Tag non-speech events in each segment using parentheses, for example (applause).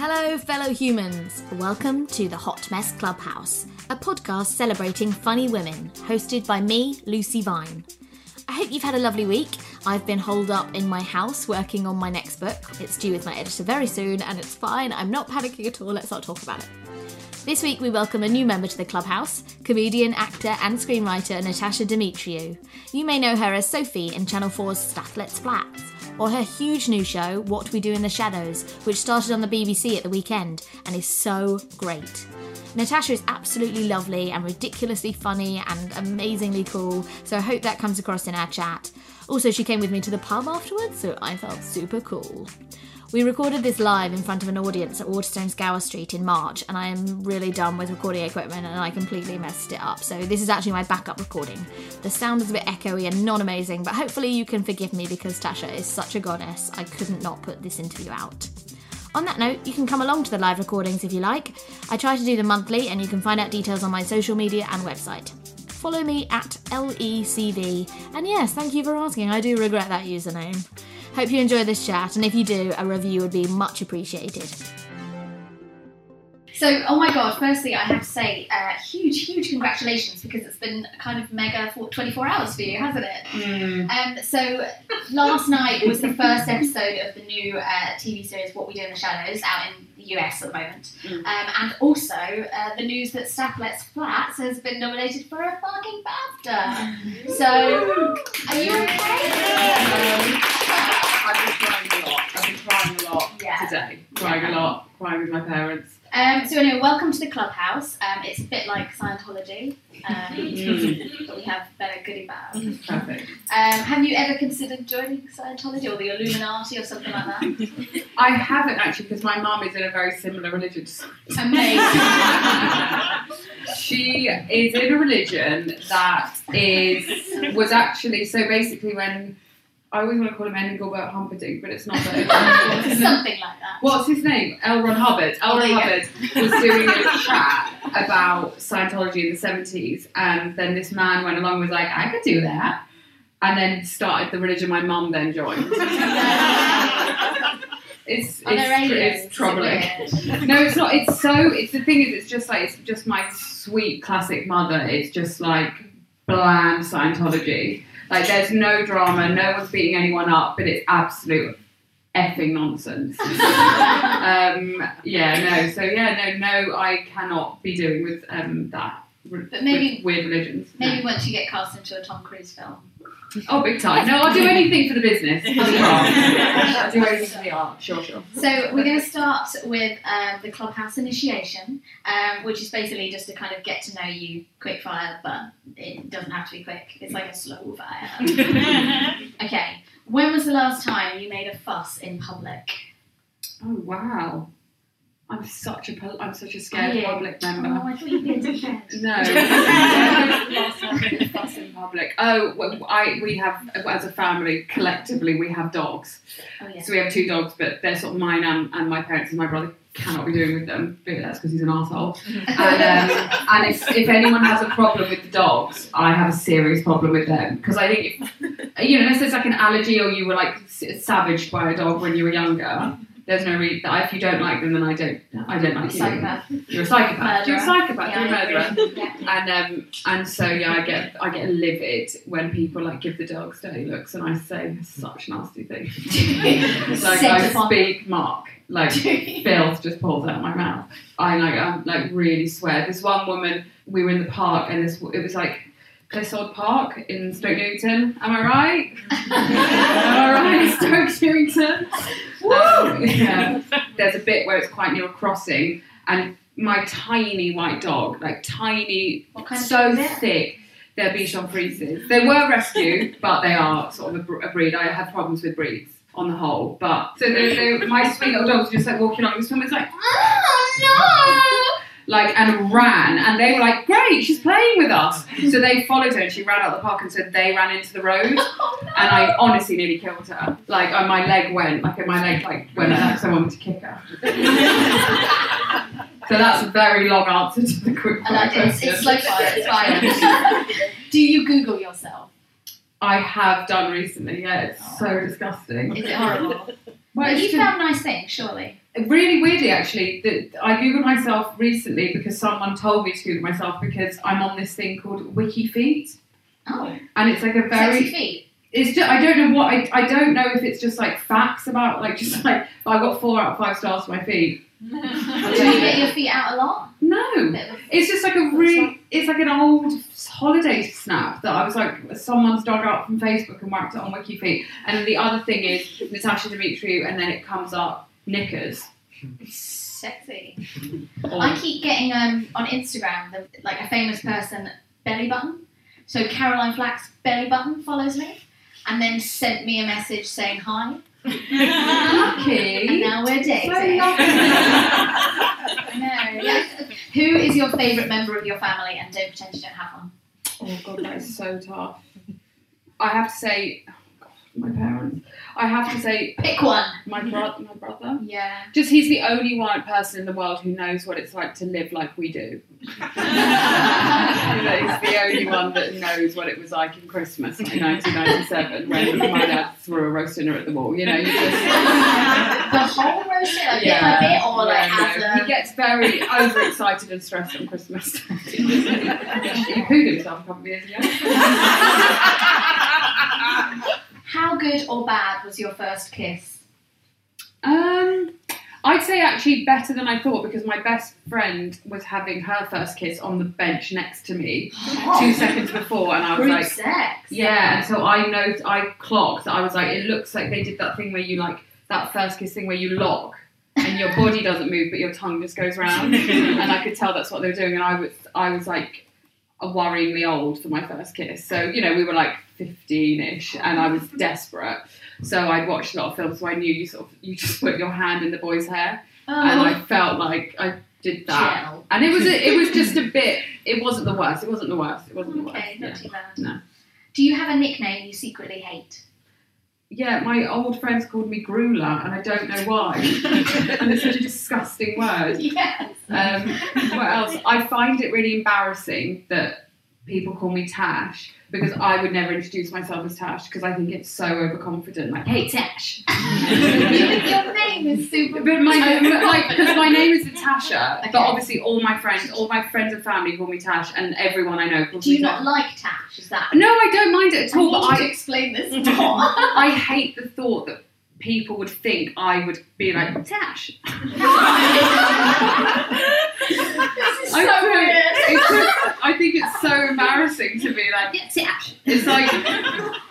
Hello, fellow humans. Welcome to the Hot Mess Clubhouse, a podcast celebrating funny women, hosted by me, Lucy Vine. I hope you've had a lovely week. I've been holed up in my house working on my next book. It's due with my editor very soon, and it's fine. I'm not panicking at all. Let's not talk about it. This week, we welcome a new member to the clubhouse comedian, actor, and screenwriter Natasia Demetriou. You may know her as Sophie in Channel 4's Stath Lets Flats, or her huge new show, What We Do in the Shadows, which started on the BBC at the weekend and is so great. Natasia is absolutely lovely and ridiculously funny and amazingly cool, so I hope that comes across in our chat. Also, she came with me to the pub afterwards, so I felt super cool. We recorded this live in front of an audience at Waterstones Gower Street in March, and I am really done with recording equipment and I completely messed it up. So, this is actually my backup recording. The sound is a bit echoey and non amazing, but hopefully, you can forgive me because Tasha is such a goddess. I couldn't not put this interview out. On that note, you can come along to the live recordings if you like. I try to do them monthly, and you can find out details on my social media and website. Follow me at LECV, and yes, thank you for asking. I do regret that username. Hope you enjoy this chat, and if you do, a review would be much appreciated. So, oh my god, firstly, I have to say, uh, huge, huge congratulations because it's been kind of mega for 24 hours for you, hasn't it? Um, so, last night was the first episode of the new uh, TV series What We Do in the Shadows out in the US at the moment. Um, and also, uh, the news that Stath Lets Flats has been nominated for a fucking BAFTA. (laughs) So, are you okay? I've been crying a lot. I've been crying a lot Yeah. today. Crying a lot. Crying with my parents. Um, so anyway, welcome to the clubhouse. Um, it's a bit like Scientology, um, (laughs) Mm. but we have better goodie bags. Perfect. Um, have you ever considered joining Scientology or the Illuminati or something like that? (laughs) I haven't actually because my mum is in a very similar religion. Amazing. (laughs) she is in a religion that is was actually so basically when I always want to call him Engelbert Humperdinck, but it's not that. (laughs) something like that. What's his name? L. Ron Hubbard. L. Ron Hubbard was doing a chat about Scientology in the 70s, and then this man went along and was like, I could do that. And then started the religion my mum then joined. (laughs) it's, it's, it's troubling. It? No, it's not. It's so. It's the thing is, it's just like it's just my sweet classic mother. It's just like bland Scientology. Like there's no drama, no one's beating anyone up, but it's absolute effing nonsense. (laughs) um, yeah, no. So yeah, no, no. I cannot be doing with um, that. But maybe- weird religions. No. Maybe once you get cast into a Tom Cruise film. Oh, big time. No, I'll do anything for the business. (laughs) for the. I'll do anything for the art. Sure, sure. So we're going to start with um, the clubhouse initiation, um, which is basically just to kind of get to know you quick fire, but it doesn't have to be quick. It's like a slow fire. (laughs) okay. When was the last time you made a fuss in public? Oh wow. I'm such a I'm such a scared public member. Oh, I thought you'd be. (laughs) No. Last time I did fuss in (laughs) public. Oh, well, I we have as a family collectively we have dogs. Oh yeah. So we have two dogs, but they're sort of mine and, and my parents and my brother cannot be doing with them. But that's because he's an asshole. and um, (laughs) and if, if anyone has a problem with the dogs, I have a serious problem with them because I think if, you know unless there's like an allergy or you were like savaged by a dog when you were younger. There's no reason. If you don't like them, then I don't. I don't like you. Psychopath. You're a psychopath. You're a psychopath. Yeah, You're a murderer. Yeah. And um, and so yeah, I get I get livid when people like give the dogs dirty looks, and I say such nasty things. (laughs) Like I speak mark, like (laughs) filth just pours out of my mouth. I like I like really swear. This one woman, we were in the park, and this it was like Clissold Park in Stoke Newington. Am I right? Am I right? (laughs) Stoke Newington. Um, yeah. There's a bit where it's quite near a crossing, and my tiny white dog, like tiny, What kind of so dog is it? thick. They're Bichon Frises. They were rescued, but they are sort of a, a breed. I have problems with breeds on the whole. But so they, they, my sweet little dogs were just like walking along. This woman was like, "Oh no!" Like and ran, and they were like, "Great, she's playing with us." So they followed her, and she ran out the park, and said they ran into the road. (laughs) Oh, no. And I honestly nearly killed her. Like, uh, my leg went, like, my leg like went like someone went to kick her. (laughs) so that's a very long answer to the quick I like it. It's, it's slow fire. It's fine. (laughs) Do you Google yourself? I have done recently. Yeah, it's so disgusting. Is it horrible? Well, But you found nice things, surely. Really weirdly, actually, that I googled myself recently because someone told me to Google myself because I'm on this thing called WikiFeet, Oh, and it's like a very. feet. It's just I don't know what I, I don't know if it's just like facts about like just (laughs) like I got four out of five stars for my feet. (laughs) Do you get your feet out a lot? No, a- it's just like a really it's like an old holiday snap that I was like someone's dug up from Facebook and whacked it on WikiFeet. And the other thing is Natasia Demetriou, and then it comes up knickers. Sexy. Or- I keep getting um on Instagram the, like a famous person belly button. So Caroline Flack's belly button follows me, and then sent me a message saying hi, lucky. and now we're dating. So lucky. I know. Yeah. Who is your favourite member of your family, and don't pretend you don't have one? Oh god, that is so tough. I have to say, oh my parents. I have to say, Pick one. my brother. My brother. Yeah. Just he's the only one person in the world who knows what it's like to live like we do. (laughs) (laughs) he's the only one that knows what it was like in Christmas in 1997 when my dad threw a roast dinner at the wall. You know, you just (laughs) The whole roast dinner, like bit or like Yeah, no, he gets very overexcited and stressed on Christmas he pooed himself a couple of years ago. How good or bad was your first kiss? Um, I'd say actually better than I thought because my best friend was having her first kiss on the bench next to me (gasps) two seconds before, and I was Group like, sex. yeah. And so I know I clocked. I was like, it looks like they did that thing where you like that first kiss thing where you lock and your body doesn't move but your tongue just goes round, (laughs) and I could tell that's what they were doing, and I was I was like a worryingly old for my first kiss. So you know we were like 15ish, and I was desperate. So I'd watched a lot of films, so I knew you sort of you just put your hand in the boy's hair, and Oh, I felt like I did that. gel. And it was a, it was just a bit. It wasn't the worst. It wasn't the worst. It wasn't the worst. Okay, not Yeah. too bad. No. Do you have a nickname you secretly hate? yeah, my old friends called me Gruler, and I don't know why. (laughs) and it's such a disgusting word. Yes. Um, what else? I find it really embarrassing that people call me Tash because I would never introduce myself as Tash because I think it's so overconfident. Like, hey, Tash. (laughs) Your name is super. But my (laughs) name, like, because my name is Natasia, Okay. but obviously all my friends, all my friends and family call me Tash, and everyone I know calls Do you me not Tash. like Tash? Is that? No, I don't mind it at I all. need But you to I, explain this (laughs) more. I hate the thought that people would think I would be like Tash. I so weird. It's just, I think it's so embarrassing to be like Yeah, Tash. it's like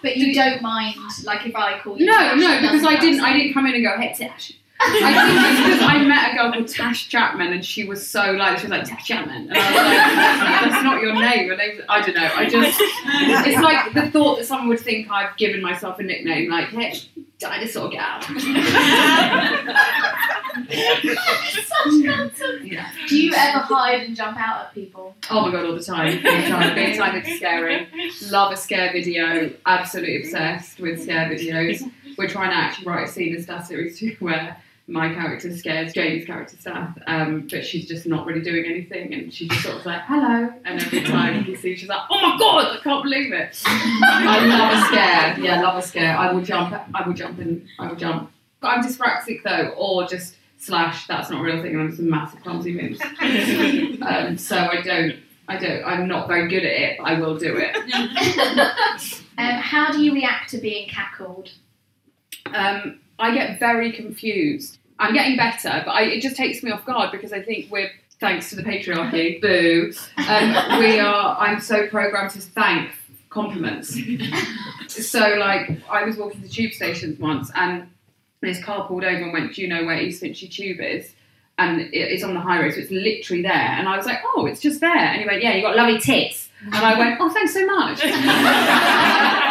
But you don't mind, like, if I call you no, no, because I didn't. I didn't come in and go, "Hey, Tash." I think it's because I met a girl called Tash Chapman, and she was so like, she was like Tash Chapman, and I was like, "That's not your name. Your name's I don't know. I just, it's like the thought that someone would think I've given myself a nickname, like, "Hey, dinosaur gal." (laughs) Such nonsense. Yeah. Do you ever hide and jump out at people? Oh my god, all the time. Big time. Big time it's scary. Love a scare video. Absolutely obsessed with scare videos. We're trying to actually write a scene in Stath Series 2 where my character scares Jamie's character Stath, um, but she's just not really doing anything and she's just sort of like, hello. And every time you see, she's like, oh my god, I can't believe it. I love a scare. Yeah, love a scare. I will jump, I will jump and I will jump. But I'm dyspraxic though, or just slash, that's not a real thing and I'm just a massive clumsy moves. (laughs) Um, so I don't, I don't, I'm not very good at it, but I will do it. (laughs) Um, how do you react to being cackled? Um, I get very confused. I'm getting better, but I, it just takes me off guard because I think we're, thanks to the patriarchy, (laughs) boo, um, we are, I'm so programmed to thank compliments. (laughs) so, like, I was walking to tube stations once and this car pulled over and went, Do you know where East Finchley Tube is? And it- it's on the high road, so it's literally there. And I was like, Oh, it's just there. And he went, Yeah, you got lovely tits. And I went, Oh, thanks so much. (laughs)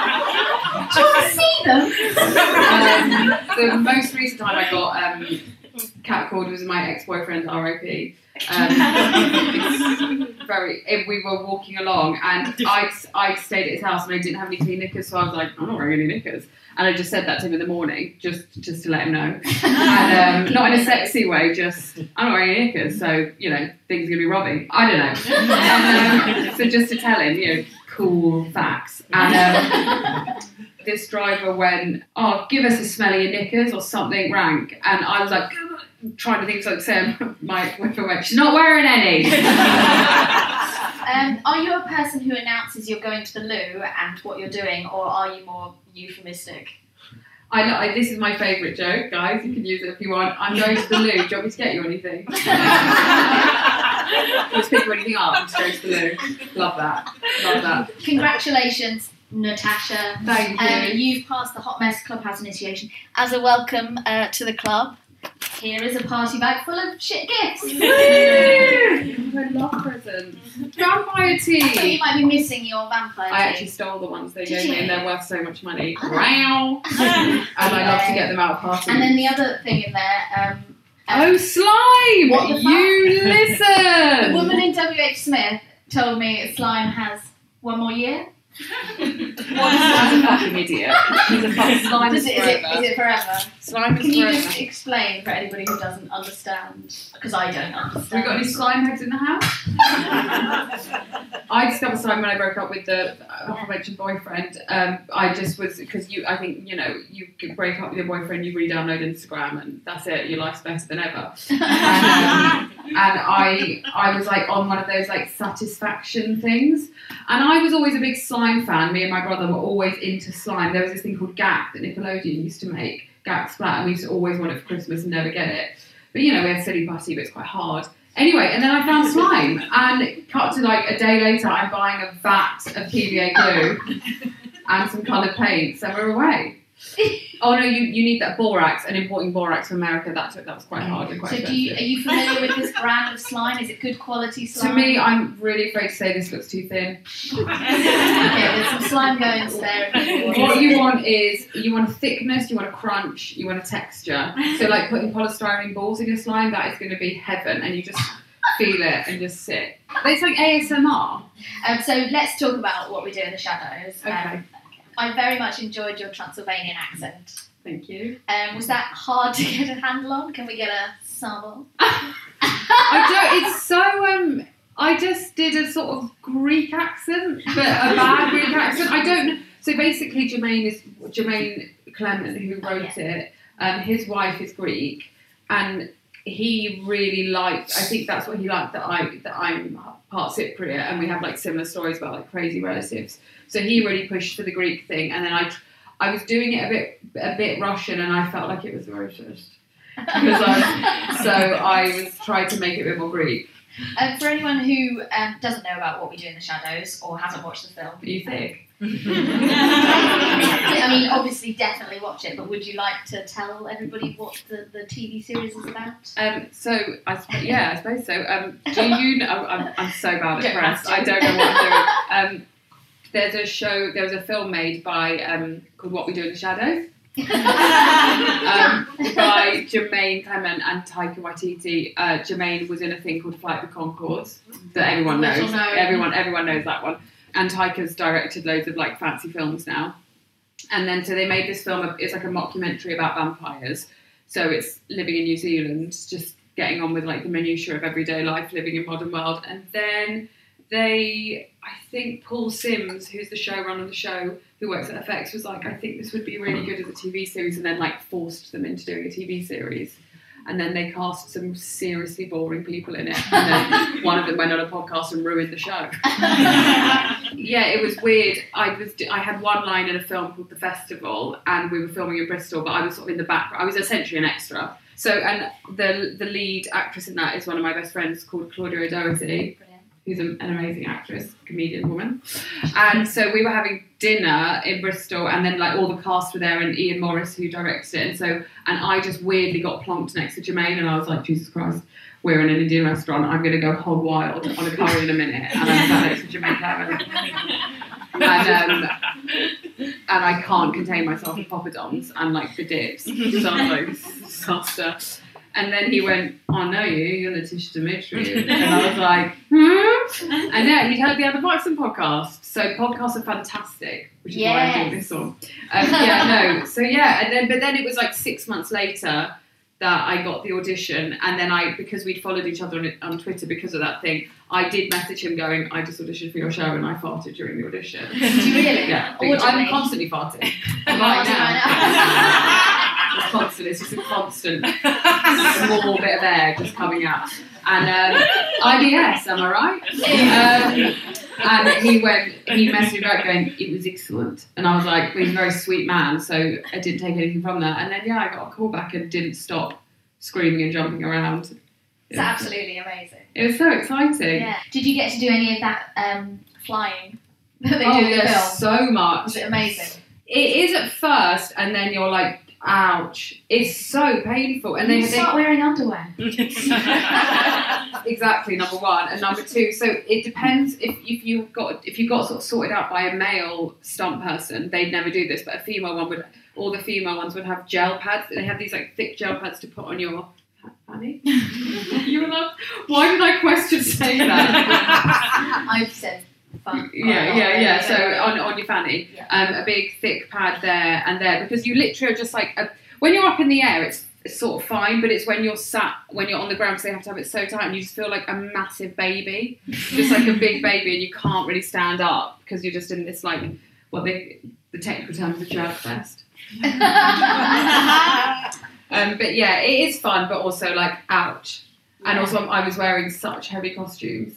Do see them? um, the most recent time I got um, catcalled was my ex-boyfriend RIP. Um, very. If we were walking along, and I I stayed at his house, and I didn't have any clean knickers, so I was like, I'm not wearing any knickers. And I just said that to him in the morning, just just to let him know, and um, not in a sexy way, just I'm not wearing any knickers, so you know things are gonna be robbing. I don't know. And, um, so just to tell him, you know, cool facts. And um, this driver went, "Oh, give us a smell of your knickers or something rank," and I was like, trying to think so Sam (laughs) my boyfriend went, she's not wearing any. (laughs) Um, are you a person who announces you're going to the loo and what you're doing, or are you more euphemistic? I I, this is my favourite joke, guys. You can use it if you want. I'm going to the loo. Do you want me to get you anything? (laughs) Just pick anything up. I'm just going to the loo. Love that. Love that. Congratulations, Natasia. Thank you. Um, you've passed the Hot Mess Clubhouse initiation. As a welcome uh, to the club, here is a party bag full of shit gifts. (laughs) I love presents. Vampire So you might be missing your vampire I tea. actually stole the ones they Did gave me, and they're worth so much money. Oh. Wow. (laughs) and I love to get them out of parties. And then the other thing in there, um, oh, slime! What the fuck? you (laughs) the woman in WH Smith told me slime has one more year. I'm a fucking idiot. She's a fucking slime Does is it, is, it, forever. is it forever? Slime Can is you forever. just explain for anybody who doesn't understand? Because I don't Have we understand. got any slime heads in the house? (laughs) I discovered slime when I broke up with the aforementioned boyfriend. Um, I just was because you. I think you know you could break up with your boyfriend, you re-download Instagram, and that's it. Your life's better than ever. And, um, and I I was like on one of those like satisfaction things, and I was always a big slime fan. Me and my brother were always into slime. There was this thing called Gak that Nickelodeon used to make, Gak Splat, and we used to always want it for Christmas and never get it. But you know, we had silly putty, but it's quite hard. Anyway, and then I found slime, and cut to like a day later, I'm buying a vat of PVA glue and some coloured paints, and we're away. (laughs) Oh no, you, you need that borax, and importing borax from America that took that was quite hard and quite So, do you, are you familiar with this brand of slime? Is it good quality slime? (laughs) To me, I'm really afraid to say this looks too thin. okay, there's some slime going spare. What you want is you want a thickness, you want a crunch, you want a texture. So like putting polystyrene balls in your slime, that is going to be heaven, and you just feel it and just sit. It's like ASMR. Um, so let's talk about what we do in the shadows. Um, Okay. I very much enjoyed your Transylvanian accent. Thank you. Um, was that hard to get a handle on? Can we get a sample? I don't. It's so. Um. I just did a sort of Greek accent, but a bad Greek accent. I don't. know. So basically, Jermaine is Jermaine Clement who Oh, wrote it. Um, his wife is Greek, and he really liked. I think that's what he liked that I that I'm part Cypriot, and we have like similar stories about like crazy relatives. So he really pushed for the Greek thing, and then I. I was doing it a bit, a bit Russian, and I felt like it was racist. (laughs) Because I- So I was trying to make it a bit more Greek. Um, for anyone who um, doesn't know about what we do in the shadows or hasn't watched the film, You think? (laughs) I mean, obviously, definitely watch it. But would you like to tell everybody what the, the TV series is about? Um, so I suppose, yeah, I suppose so. Um, do you know? I'm, I'm so bad at press. I don't know what I'm doing. Um, there's a show. There was a film made by um, called What We Do in the Shadows (laughs) um, by Jermaine Clement and Taika Waititi. Uh, Jermaine was in a thing called Flight the Concords that everyone knows. Little. Everyone, everyone knows that one. And Taika's directed loads of like fancy films now. And then so they made this film. It's like a mockumentary about vampires. So it's living in New Zealand, just getting on with like the minutiae of everyday life, living in modern world. And then they, I think Paul Simms, who's the showrunner of the show, who works at FX, was like, I think this would be really good as a TV series, and then like forced them into doing a TV series. And then they cast some seriously boring people in it. And then (laughs) one of them went on a podcast and ruined the show. (laughs) yeah, it was weird. I was I had one line in a film called The Festival, and we were filming in Bristol, but I was sort of in the background. I was essentially an extra. So, and the the lead actress in that is one of my best friends called Claudia O'Doherty, who's an, an amazing actress, comedian woman. And so we were having dinner in Bristol, and then like all the cast were there, and Iain Morris who directed it. And so, and I just weirdly got plonked next to Jermaine, and I was like, Jesus Christ. We're in an Indian restaurant. I'm to go hog wild on a curry in a minute, and I'm sat next to Jermaine Clement and um, and I can't contain myself with poppadoms and like the dips. So I like, disaster. And then he went, "Oh know you, you're Letitia Dimitri," (laughs) and I was like, "Hmm." And yeah, he'd heard the Adam Buxton podcast. So podcasts are fantastic, which is why I'm doing this one. Um, yeah, no. (laughs) So yeah, and then but then it was like six months later that I got the audition, and then I because we'd followed each other on, on Twitter because of that thing, I did message him going, "I just auditioned for your show and I farted during the audition." Did (laughs) you really? Yeah, I'm constantly farting. Right now. Constant. It's just a constant small bit of air just coming out. And um, IBS, am I right? Um, and he went, he messaged me back going, it was excellent. And I was like, well, he's a very sweet man, so I didn't take anything from that. And then, yeah, I got a call back and didn't stop screaming and jumping around. It's absolutely amazing. It was so exciting. Yeah. Did you get to do any of that um, flying that they oh, do in the film? so much. Was it amazing? It is at first, and then you're like, ouch. It's so painful. And then you they, start wearing underwear. (laughs) (laughs) exactly number one and number two so it depends if, if you've got if you've got sort of sorted out by a male stunt person they'd never do this but a female one would all the female ones would have gel pads they have these like thick gel pads to put on your Fanny? (laughs) you were like, why did I question saying that? I've said fun. yeah, yeah, yeah. So on, on your fanny, Yeah. um, a big thick pad there and there because you literally are just like a, when you're up in the air, it's, it's sort of fine, but it's when you're sat when you're on the ground so they have to have it so tight and you just feel like a massive baby, just like a big (laughs) baby, and you can't really stand up because you're just in this like what they the technical term is a drag fest. (laughs) Um, but yeah, it is fun, but also like ouch. And also, I was wearing such heavy costumes.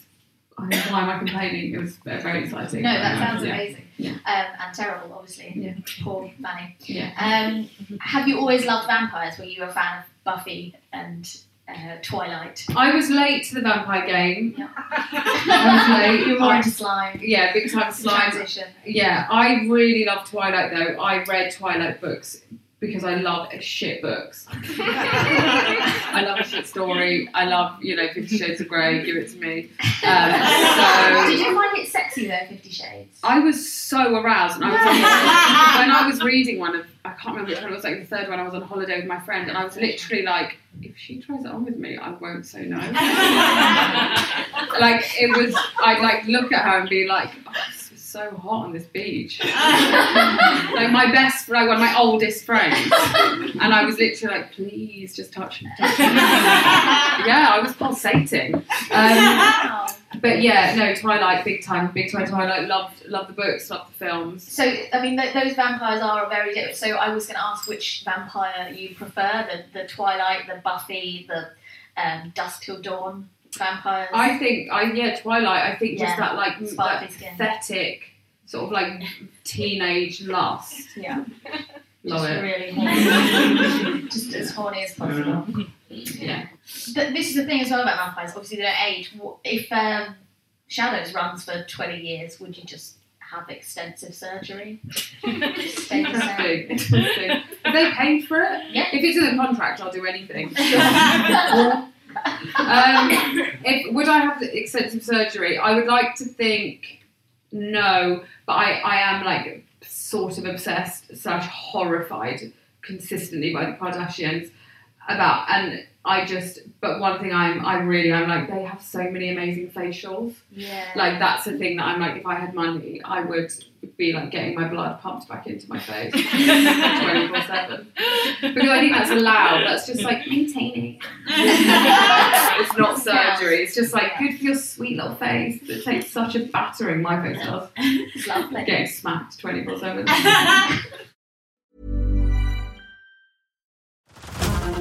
Why am I complaining? It was very, exciting. No, that sounds yeah. amazing. Yeah. Um, and terrible, obviously. Yeah. Poor Fanny. Yeah. Um, have you always loved vampires? Were you a fan of Buffy and uh, Twilight? I was late to the vampire game. Yeah. (laughs) I was late. you were more I- into slime. Yeah, big time slime. Transition. Yeah, I really love Twilight though. I read Twilight books because I love shit books. (laughs) I love a shit story. I love, you know, Fifty Shades of Grey. Give it to me. Um, so Did you find it sexy though, Fifty Shades? I was so aroused, and I was on, (laughs) when I was reading one of I can't remember which one it was like the third one. I was on holiday with my friend, and I was literally like, if she tries it on with me, I won't say no. (laughs) like it was, I'd like look at her and be like, oh, this is so hot on this beach. (laughs) like my best, like one of my oldest friends, and I was literally like, please just touch me. Touch (laughs) me. yeah, I was pulsating. Um, but yeah, no, Twilight, big time, big time Twilight. Loved, loved the books, loved the films. So, I mean, th- those vampires are very different. So, I was going to ask which vampire you prefer the, the Twilight, the Buffy, the um, Dusk Till Dawn vampires. I think, I yeah, Twilight. I think Yeah, just that like m- sparkly that skin. pathetic sort of like teenage lust. yeah, Love just it. really (laughs) horny. just as horny as possible. Yeah. But this is the thing as well about vampires. Obviously, they don't age. What- If um, Shadows runs for 20 years, would you just have extensive surgery? (laughs) Stay the same? Interesting. Interesting. Have they paid for it? Yeah. If it's in the contract, I'll do anything. (laughs) Um, (coughs) if would I have extensive surgery? I would like to think no, but I, I am like sort of obsessed slash horrified consistently by the Kardashians about and I just but one thing I'm I really I'm like they have so many amazing facials. yeah. Like that's the thing that I'm like if I had money I would be like getting my blood pumped back into my face 24 7 because I think that's allowed that's just like maintaining it's not surgery it's just like good for your sweet little face it takes such a battering my face does It's (laughs) lovely. getting smacked 24 7 (laughs)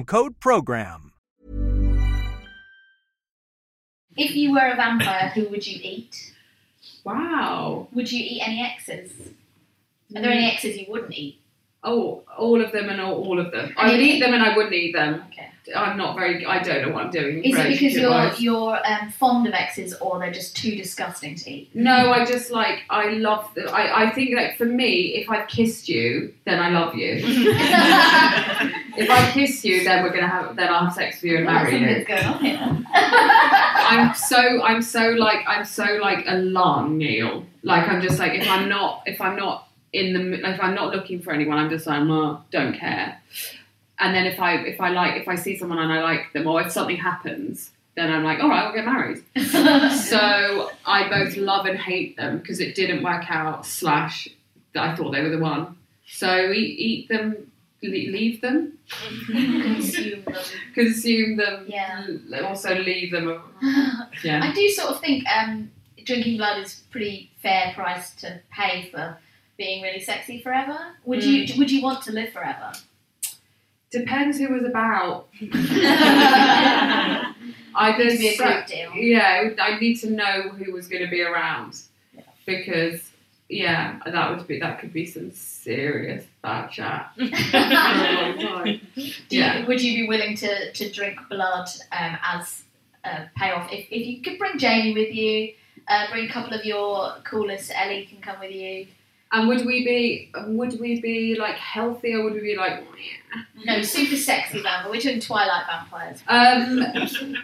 code PROGRAM. If you were a vampire, who would you eat? wow Would you eat any exes? Are there any mm. exes you wouldn't eat? Oh, all of them and all, all of them. I would eat them and I wouldn't eat them. Okay. I'm not very. I don't know what I'm doing. Is it because you're you're um, fond of exes, or they're just too disgusting to eat? No, I just like I love. The, I I think like for me, if I've kissed you, then I love you. (laughs) if I kiss you, then we're gonna have. Then I'll have sex with you and Well, marry you. going on here. I'm so I'm so like I'm so like a lung Neil. Like I'm just like if I'm not if I'm not in the if I'm not looking for anyone, I'm just like oh, don't care. And then if I if I like if I see someone and I like them, or if something happens, then I'm like all right, we'll get married. (laughs) so I both love and hate them because it didn't work out. Slash, that I thought they were the one. So eat, eat them, leave them, Consume them. (laughs) consume them. Yeah. Also leave them. (laughs) Yeah. I do sort of think um, drinking blood is pretty fair price to pay for being really sexy forever. Would Mm. you Would you want to live forever? Depends who was about. (laughs) I I It'd just be a group deal. yeah, I need to know who was going to be around Yeah. because yeah, that would be that could be some serious bad chat for a long time. Do you, Yeah. Would you be willing to, to drink blood um, as a payoff? If, if you could bring Jamie with you, uh, bring a couple of your coolest, Ellie can come with you. And would we be would we be like healthy or would we be like No, super sexy vampire. We're doing Twilight vampires. um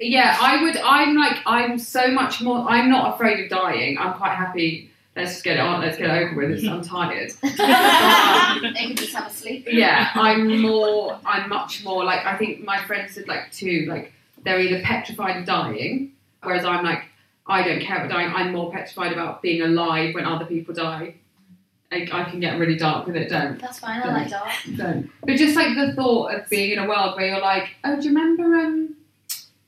yeah, I would I'm like I'm so much more I'm not afraid of dying. I'm quite happy let's just get it on, let's get it over with. It's- I'm tired. (laughs) they can just have a sleep. yeah, I'm more. I'm much more like. I think my friends said like too. Like they're either petrified of dying, whereas I'm like, I don't care about dying. I'm more petrified about being alive when other people die. I, I can get really dark with it. Don't, That's fine. I like dark. don't. But just like the thought of being in a world where you're like, oh, do you remember um,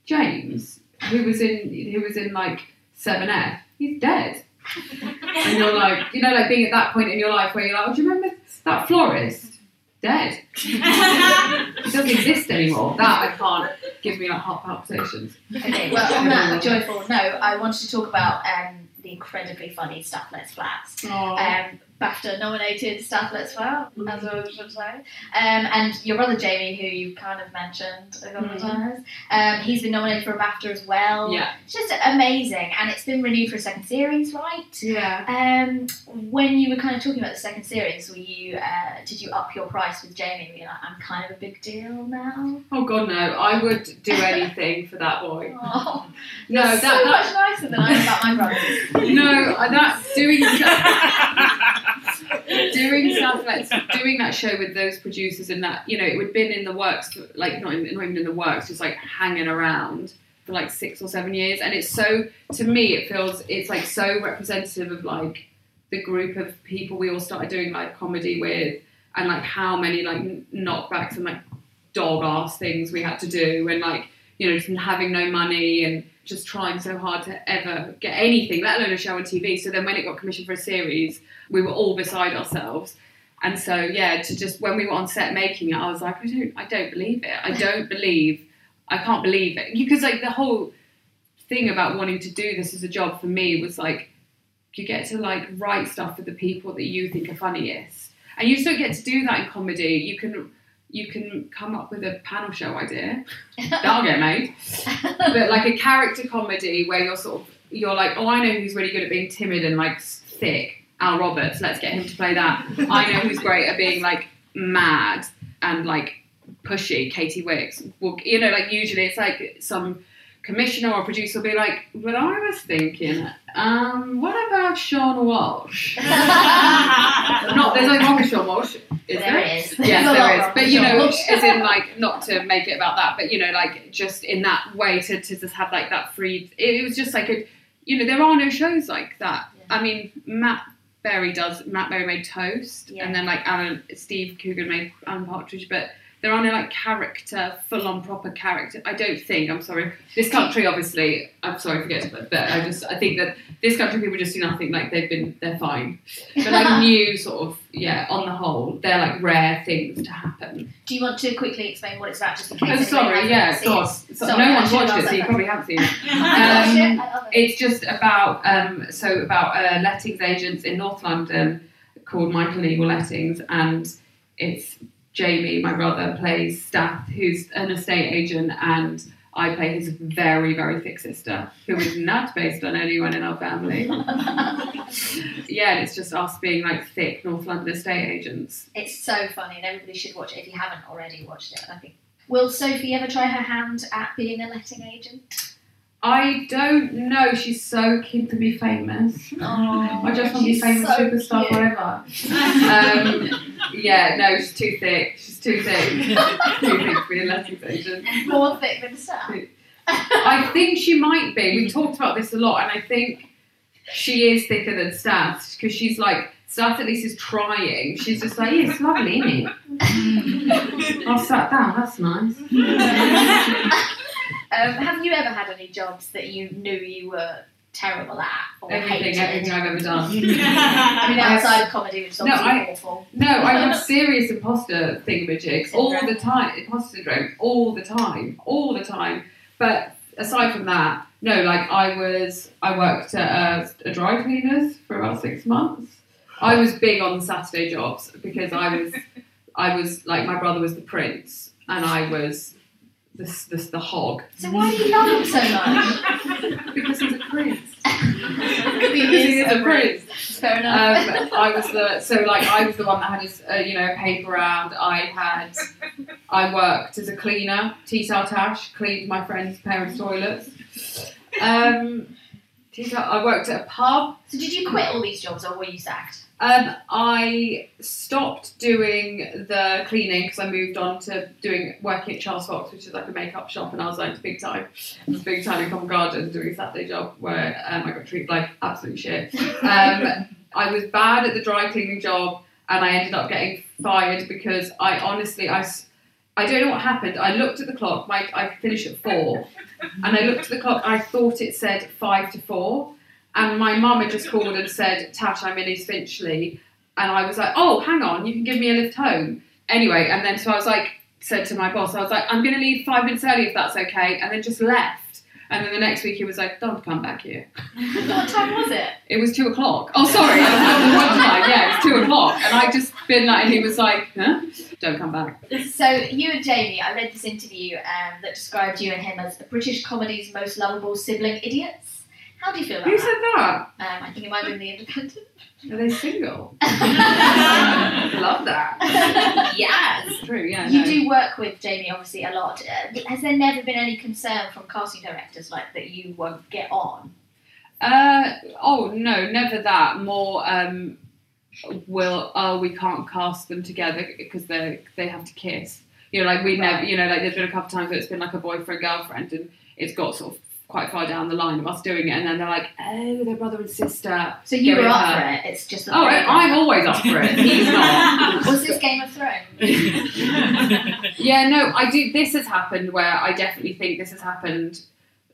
James, who was in who was in like Seven F? He's dead. and you're like, you know, like being at that point in your life where you're like, oh, do you remember that florist? Dead. (laughs) (laughs) It doesn't exist anymore. That I can't give me like heart palpitations. Okay, well, on that (laughs) joyful note, I wanted to talk about um, the incredibly funny Stath Lets Flats. Um, BAFTA nominated Stath Lets Flat, as I should say. Um, and your brother Jamie, who you kind of mentioned a couple of times, um, he's been nominated for a BAFTA as well. Yeah. It's just amazing, and it's been renewed for a second series, right? Yeah. Um, when you were kind of talking about the second series, were you uh, did you up your price with Jamie? Were you like, I'm kind of a big deal now? Oh god no! I would do (laughs) anything for that boy. (laughs) Oh, No, you're that, so that much nicer than I am about my brothers. (laughs) no, uh, that doing doing stuff like (laughs) doing that show with those producers and that you know it would have been in the works like not, in, not even in the works just like hanging around for like six or seven years. And it's so to me it feels it's like so representative of like the group of people we all started doing like comedy with and like how many like knockbacks and like dog ass things we had to do and like you know just having no money and just trying so hard to ever get anything let alone a show on tv so then when it got commissioned for a series we were all beside ourselves. And so yeah to just when we were on set making it i was like i don't i don't believe it. I don't (laughs) believe i can't believe it. Because like the whole thing about wanting to do this as a job for me was like you get to like write stuff for the people that you think are funniest. And you don't get to do that in comedy. You can you can come up with a panel show idea that'll get made. But like a character comedy where you're sort of you're like oh i know who's really good at being timid and like thick. Al roberts let's get him to play that. I know who's great at being like mad and like pushy. Katy Wix. Well, you know like usually it's like some commissioner or producer will be like but i was thinking um what about sean walsh (laughs) not there's nothing wrong with sean walsh is There there is. Yes, There's a lot there is. But you know, as in like not to make it about that, but you know, like just in that way to, to just have like that free. It, was just like a, you know, there are no shows like that. I mean, Matt Berry does. Matt Berry made Toast, Yeah. and then like Alan Steve Coogan made Alan Partridge, but. There are no like character, full-on proper character. I don't think. I'm sorry. This country, obviously, I'm sorry forget but, but I just I think that this country people just do nothing. Like they've been, they're fine. But like (laughs) new sort of, yeah. On the whole, they're like rare things to happen. Do you want to quickly explain what it's about, just in case? Oh, sorry, yeah, of course. So, no one's watched it, so you probably haven't seen it. (laughs) Um, it. It's just about um, so about uh, lettings agents in North London called Michael Eagle Lettings, and it's Jamie, my brother, plays Stath, who's an estate agent, and I play his very, very thick sister, who is not based on anyone in our family. (laughs) yeah, and it's just us being like thick North London estate agents. It's so funny, and everybody should watch it if you haven't already watched it. I think. Will Sophie ever try her hand at being a letting agent? I don't know. She's so keen to be famous. Oh, I just want to be famous so superstar cute. forever. (laughs) Um, yeah, no, she's too thick. She's too thick. (laughs) too thick to be a lettings agent. More thick than Stath. I think she might be. We've talked about this a lot, and I think she is thicker than Stath because she's like Stath at least is trying. She's just like, yeah, it's lovely, isn't it? (laughs) I'll sat down. That's nice. Um, have you ever had any jobs that you knew you were terrible at or Everything, hated? everything I've ever done. (laughs) I mean, outside of comedy, which is No, obviously I- awful. No, I have (laughs) serious imposter thingamajigs all the time. Imposter syndrome all the time, all the time. But aside from that, no. Like I was, I worked at a, a dry cleaners for about six months. I was big on Saturday jobs because I was, (laughs) I was like my brother was the prince and I was the the, the hog So why do you love him so much? (laughs) because he's a prince. Because he is a prince. Fair enough. Um, I was the so like I was the one that had his uh, you know paper round. I had I worked as a cleaner, tea towel tash, cleaned my friends' parents' toilets. Um, I worked at a pub. so did you quit all these jobs or were you sacked? Um, I stopped doing the cleaning because I moved on to doing working at Charles Fox, which is like a makeup shop, and I was like big time. Big time in Covent Garden doing a Saturday job where um, I got treated like absolute shit. Um, (laughs) I was bad at the dry cleaning job, and I ended up getting fired because I honestly I. I don't know what happened. I looked at the clock. My I finished at four, and I looked at the clock. I thought it said five to four, and my mum had just called and said, "Tash, I'm in East Finchley," and I was like, "Oh, hang on, you can give me a lift home." Anyway, and then so I was like, said to my boss, I was like, "I'm going to leave five minutes early if that's okay," and then just left. And then the next week he was like, "Don't come back here." (laughs) what time was it? It was two o'clock. Oh, sorry, (laughs) I was on the wrong time. Yeah, it was two o'clock, and I just been like, and he was like, "Huh? Don't come back." So you and Jamie, I read this interview um, that described you and him as British comedy's most lovable sibling idiots. How do you feel about Who that? said that? Um, I think it might have been the Independent. Are they single? (laughs) Love that. yes. True. Yeah. You no. do work with Jamie obviously a lot. Uh, has there never been any concern from casting directors like that you won't get on? Uh, oh no, never that. More um, will oh we can't cast them together because they they have to kiss. You know, like we never. You know, like there's been a couple of times where it's been like a boyfriend girlfriend, and it's got sort of quite far down the line of us doing it, and then they're like, oh, they're brother and sister. So you were up her. for it. It's just Oh, of I'm always up for it. (laughs) He's not. Was this Game of Thrones? (laughs) yeah, no, I do. This has happened where I definitely think this has happened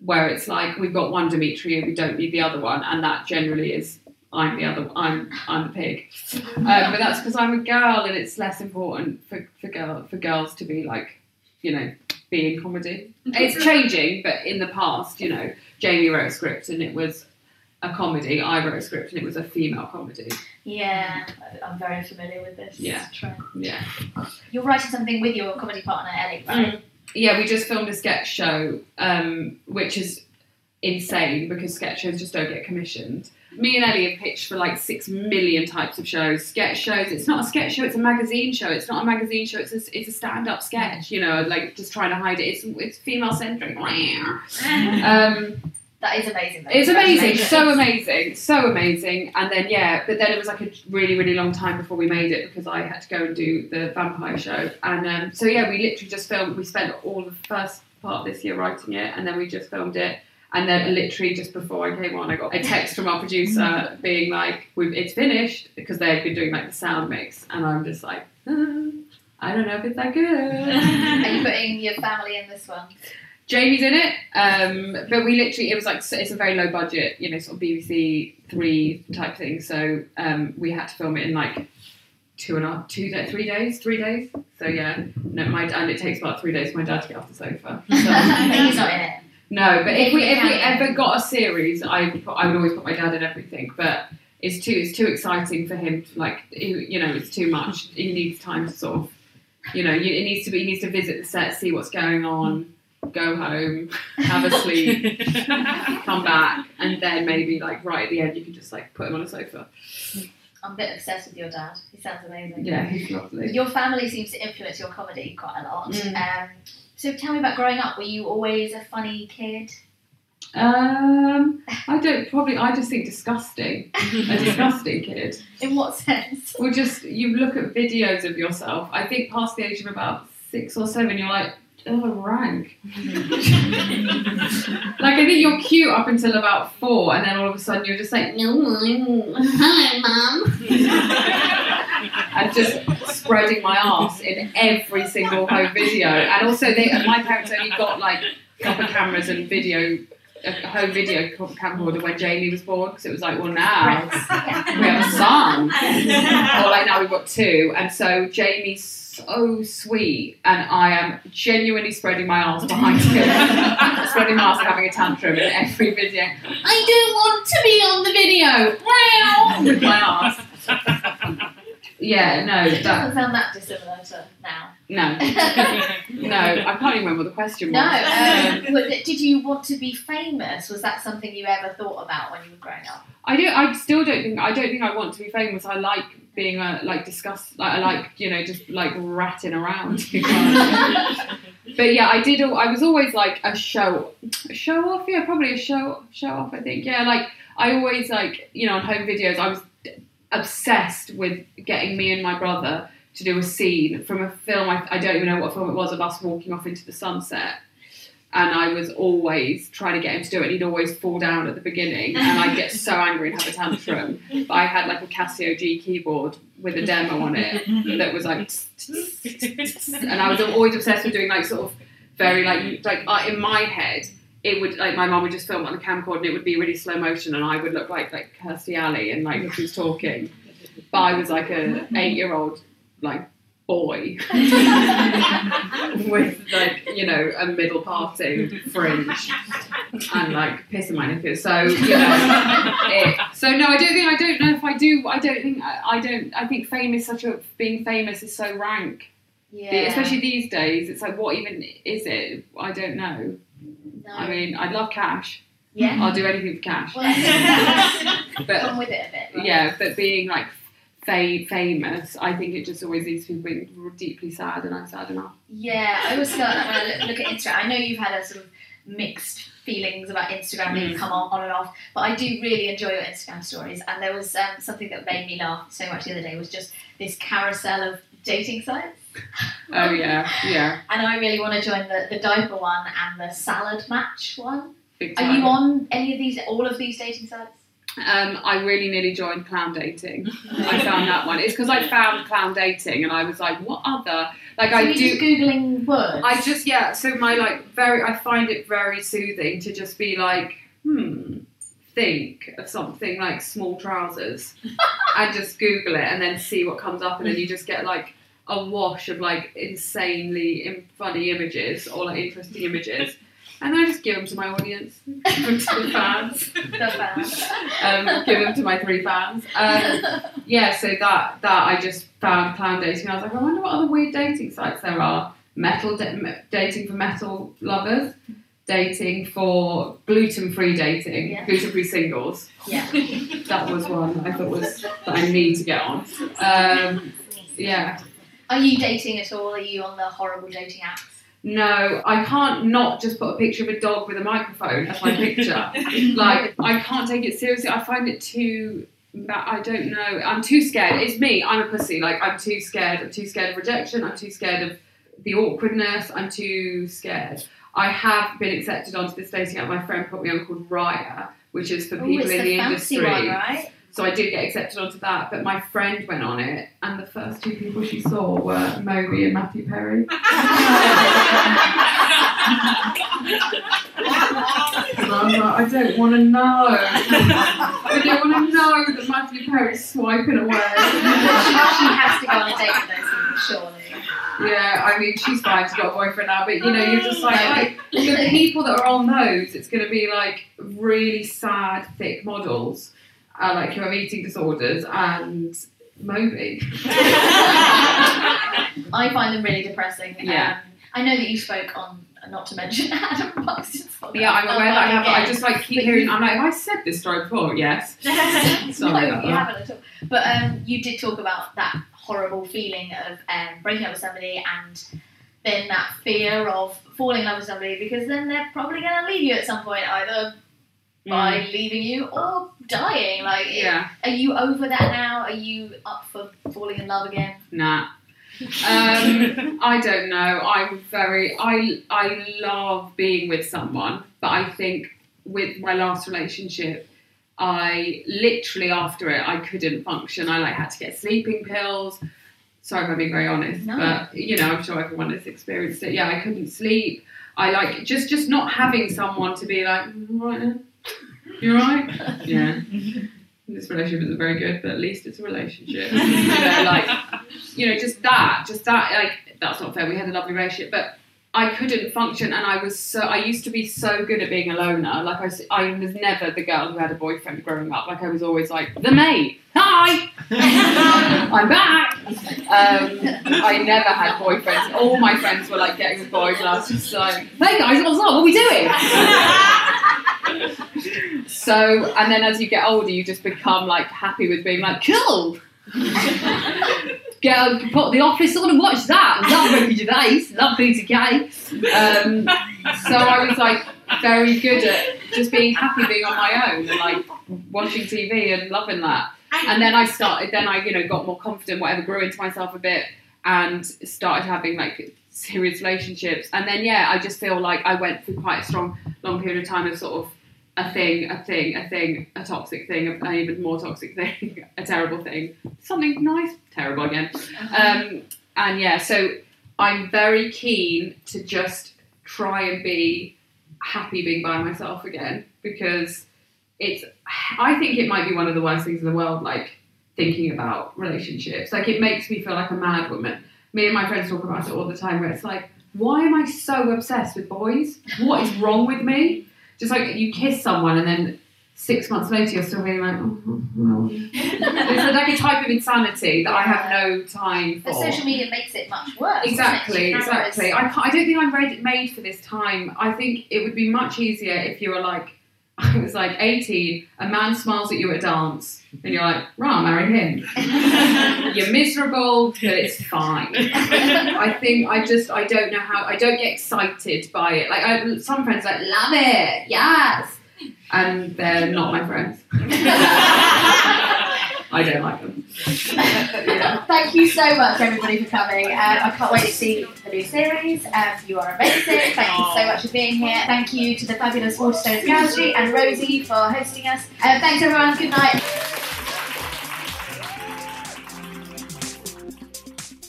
where it's like we've got one Demetriou, we don't need the other one, and that generally is I'm the other. I'm I'm the pig. Um, but that's because I'm a girl, and it's less important for for girl for girls to be like, you know, be in comedy. (laughs) It's changing, but in the past, you know, Jamie wrote a script and it was a comedy. I wrote a script and it was a female comedy. Yeah, I'm very familiar with this Yeah. trend. Yeah. You're writing something with your comedy partner Ellie, right? Yeah, we just filmed a sketch show, um, which is insane because sketch shows just don't get commissioned. Me and Ellie have pitched for like six million types of shows. Sketch shows. It's not a sketch show. It's a magazine show. It's not a magazine show. It's a, it's a stand-up sketch. You know, like just trying to hide it. It's it's female centric. (laughs) Um, That is amazing. Though. it's amazing, so amazing, so amazing. And then yeah, but then it was like a really, really long time before we made it because I had to go and do the vampire show. And um, so yeah, we literally just filmed. We spent all the first part of this year writing it, and then we just filmed it. And then literally just before I came on, I got a (laughs) text from our producer being like, We've, "It's finished," because they had been doing like the sound mix, and I'm just like, "Ah, I don't know if it's that good. (laughs) Are you putting your family in this one? Jamie's in it, um, but we literally it was like it's a very low budget, you know, sort of BBC three type thing. So um, we had to film it in like two and a half, two, three days, three days. So yeah, no, my and it takes about three days for my dad to get off the sofa. (laughs) So, He's not in it. No, but if we if we ever got a series, I would put, I would always put my dad in everything. But it's too it's too exciting for him. Like you know, it's too much. He needs time to sort of, you know, you, it needs to be. He needs to visit the set, see what's going on, go home, have a sleep, (laughs) come back, and then maybe like right at the end, you can just like put him on a sofa. I'm a bit obsessed with your dad. He sounds amazing. Yeah, he's lovely. Your family seems to influence your comedy quite a lot. Mm. Um, so tell me about growing up. Were you always a funny kid? Um, I don't probably. I just think disgusting. A disgusting kid. In what sense? Well, just you look at videos of yourself. I think past the age of about six or seven, you're like, oh, rank. like I think you're cute up until about four, and then all of a sudden you're just like, no, hello, mum, and just spreading my (laughs) ass in every single home video. And also, they, my parents only got like proper cameras and video. A home video camcorder when Jamie was born because it was like, well, now we have a son. or like now we've got two. And so Jamie's so sweet, and I am genuinely spreading my arse behind him, (laughs) spreading my arse and having a tantrum in every video. I don't want to be on the video. Wow, with my arse. Yeah, no, It that doesn't sound that dissimilar to now. no, (laughs) no. I can't even remember the question was. No. Um, did you want to be famous? Was that something you ever thought about when you were growing up? I do. I still don't think. I don't think I want to be famous. I like being a like discuss. Like I like you know just like ratting around. (laughs) (laughs) but yeah, I did. I was always like a show, a show off. Yeah, probably a show show off. I think. Yeah, like I always like you know on home videos. I was obsessed with getting me and my brother to do a scene from a film. I, I don't even know what film it was of us walking off into the sunset. And I was always trying to get him to do it. He'd always fall down at the beginning, and I'd get so angry and have a tantrum. But I had like a Casio G keyboard with a demo on it that was like, (laughs) and I was always obsessed with doing like sort of very like like uh, in my head. It would like my mum would just film on the camcorder and it would be really slow motion and I would look like like Kirstie Alley and like she was talking, but I was like a eight year old like boy (laughs) with like you know a middle parting fringe and like piss in my knickers. So you know, it, so no, I don't think I don't know if I do. I don't think I, I don't. I think fame is such a being famous is so rank, Yeah. especially these days. It's like what even is it? I don't know. No. I mean, I'd love cash. yeah. I'll do anything for cash. Well, (laughs) But come with it a bit. Right? yeah, but being like fa- famous, I think it just always leaves people being deeply sad, and I'm sad enough. Yeah, I always feel like when I look, look at Instagram, I know you've had a sort of mixed feelings about Instagram being Mm. come on, on and off, but I do really enjoy your Instagram stories. And there was um, something that made me laugh so much the other day was just this carousel of dating sites. (laughs) Oh yeah, yeah, And I really want to join the, the diaper one and the salad match one. Are you on any of these, all of these dating sites? Um, I really nearly joined clown dating. (laughs) I found that one. It's because I found clown dating, and I was like, what other? Like so I do. just googling words. I just yeah. So my like very. I find it very soothing to just be like, hmm. Think of something like small trousers, (laughs) and just Google it, and then see what comes up, and then you just get like a wash of like insanely funny images or like interesting images, (laughs) and then I just give them to my audience, give them to the fans the fans. um, give them to my three fans. Um, yeah, so that that I just found clown dating. I was like, I wonder what other weird dating sites there are. Metal da- dating for metal lovers, dating for gluten-free dating, Yeah. gluten-free singles. yeah. That was one I thought was that I need to get on. Um, yeah. Are you dating at all? Are you on the horrible dating apps? No, I can't not just put a picture of a dog with a microphone as my picture. (laughs) like I can't take it seriously. I find it too. ba- I don't know. I'm too scared. It's me. I'm a pussy. Like I'm too scared. I'm too scared of rejection. I'm too scared of the awkwardness. I'm too scared. I have been accepted onto this dating app. My friend put me on called Raya, which is for Oh, people in the industry. one, right? So I did get accepted onto that, but my friend went on it, and the first two people she saw were Moby and Matthew Perry. (laughs) I was like, I don't want to know. I don't want to know that Matthew Perry's swiping away. she, she has to go on a date with those people, surely. yeah, I mean, she's fine. She's got a boyfriend now, but you know, you're just like, like the people that are on those, it's going to be like really sad, thick models. Uh, like who have eating disorders and Moby. (laughs) I find them really depressing. Yeah. Um, I know that you spoke on, not to mention (laughs) Adam Buxton's. Yeah, I'm aware that I have. I just like keep But hearing. you- I'm like, have I said this story before? Yes. (laughs) no, Sorry about you that. haven't at all. But um, you did talk about that horrible feeling of um, breaking up with somebody and then that fear of falling in love with somebody because then they're probably going to leave you at some point, either by leaving you or dying. Like, Mm. Yeah. are you over that now? Are you up for falling in love again? Nah. Um, (laughs) I don't know. I'm very. I I love being with someone, but I think with my last relationship, I literally after it, I couldn't function. I like had to get sleeping pills. Sorry if I'm being very honest, No. but you know, I'm sure everyone has experienced it. Yeah, I couldn't sleep. I like just just not having someone to be like, "Mm, right, then? right? (laughs) Yeah. This relationship isn't very good, but at least it's a relationship. (laughs) you know, like you know, just that, just that, like, that's not fair. We had a lovely relationship, but I couldn't function, and I was so, I used to be so good at being a loner. Like, I was, I was never the girl who had a boyfriend growing up. Like, I was always like, the mate, hi, (laughs) I'm back. Um, I never had boyfriends. All my friends were like getting with boys, and I was just like, hey guys, what's up? What are we doing? So, and then as you get older, you just become like happy with being like, cool. (laughs) Get put the office on and watch that. Love Ricky Gervais, love Peter Kay. Um, so I was like very good at just being happy being on my own and like watching TV and loving that. And then I started, then I, you know, got more confident, whatever, grew into myself a bit and started having like serious relationships. And then, yeah, I just feel like I went through quite a strong, long period of time of sort of a thing, a thing, a thing, a toxic thing, an even more toxic thing, (laughs) a terrible thing, something nice, terrible again. Um, and yeah, so I'm very keen to just try and be happy being by myself again because it's, I think it might be one of the worst things in the world, like thinking about relationships. Like it makes me feel like a mad woman. Me and my friends talk about it all the time where it's like, why am I so obsessed with boys? What is wrong with me? Just like you kiss someone and then six months later you're still being like, oh, oh, oh. it's like a type of insanity that I have no time for. But social media makes it much worse. Exactly, exactly. I, can't, I don't think I'm ready, made for this time. I think it would be much easier if you were like, I was like 18, a man smiles at you at a dance, and you're like, I'll marry him. (laughs) you're miserable, but it's fine. I think I just, I don't know how, I don't get excited by it. Like, I, some friends like, love it, yes. And they're not my friends. (laughs) I don't like them. Yeah. (laughs) Thank you so much, everybody, for coming. Um, I can't wait to see the new series. Um, you are amazing. Thank you so much for being here. Thank you to the fabulous Waterstones Gallery and Rosie for hosting us. Um, thanks, everyone. Good night.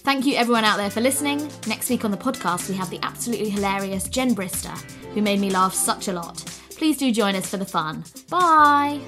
Thank you, everyone out there, for listening. Next week on the podcast, we have the absolutely hilarious Jen Brister, who made me laugh such a lot. Please do join us for the fun. Bye.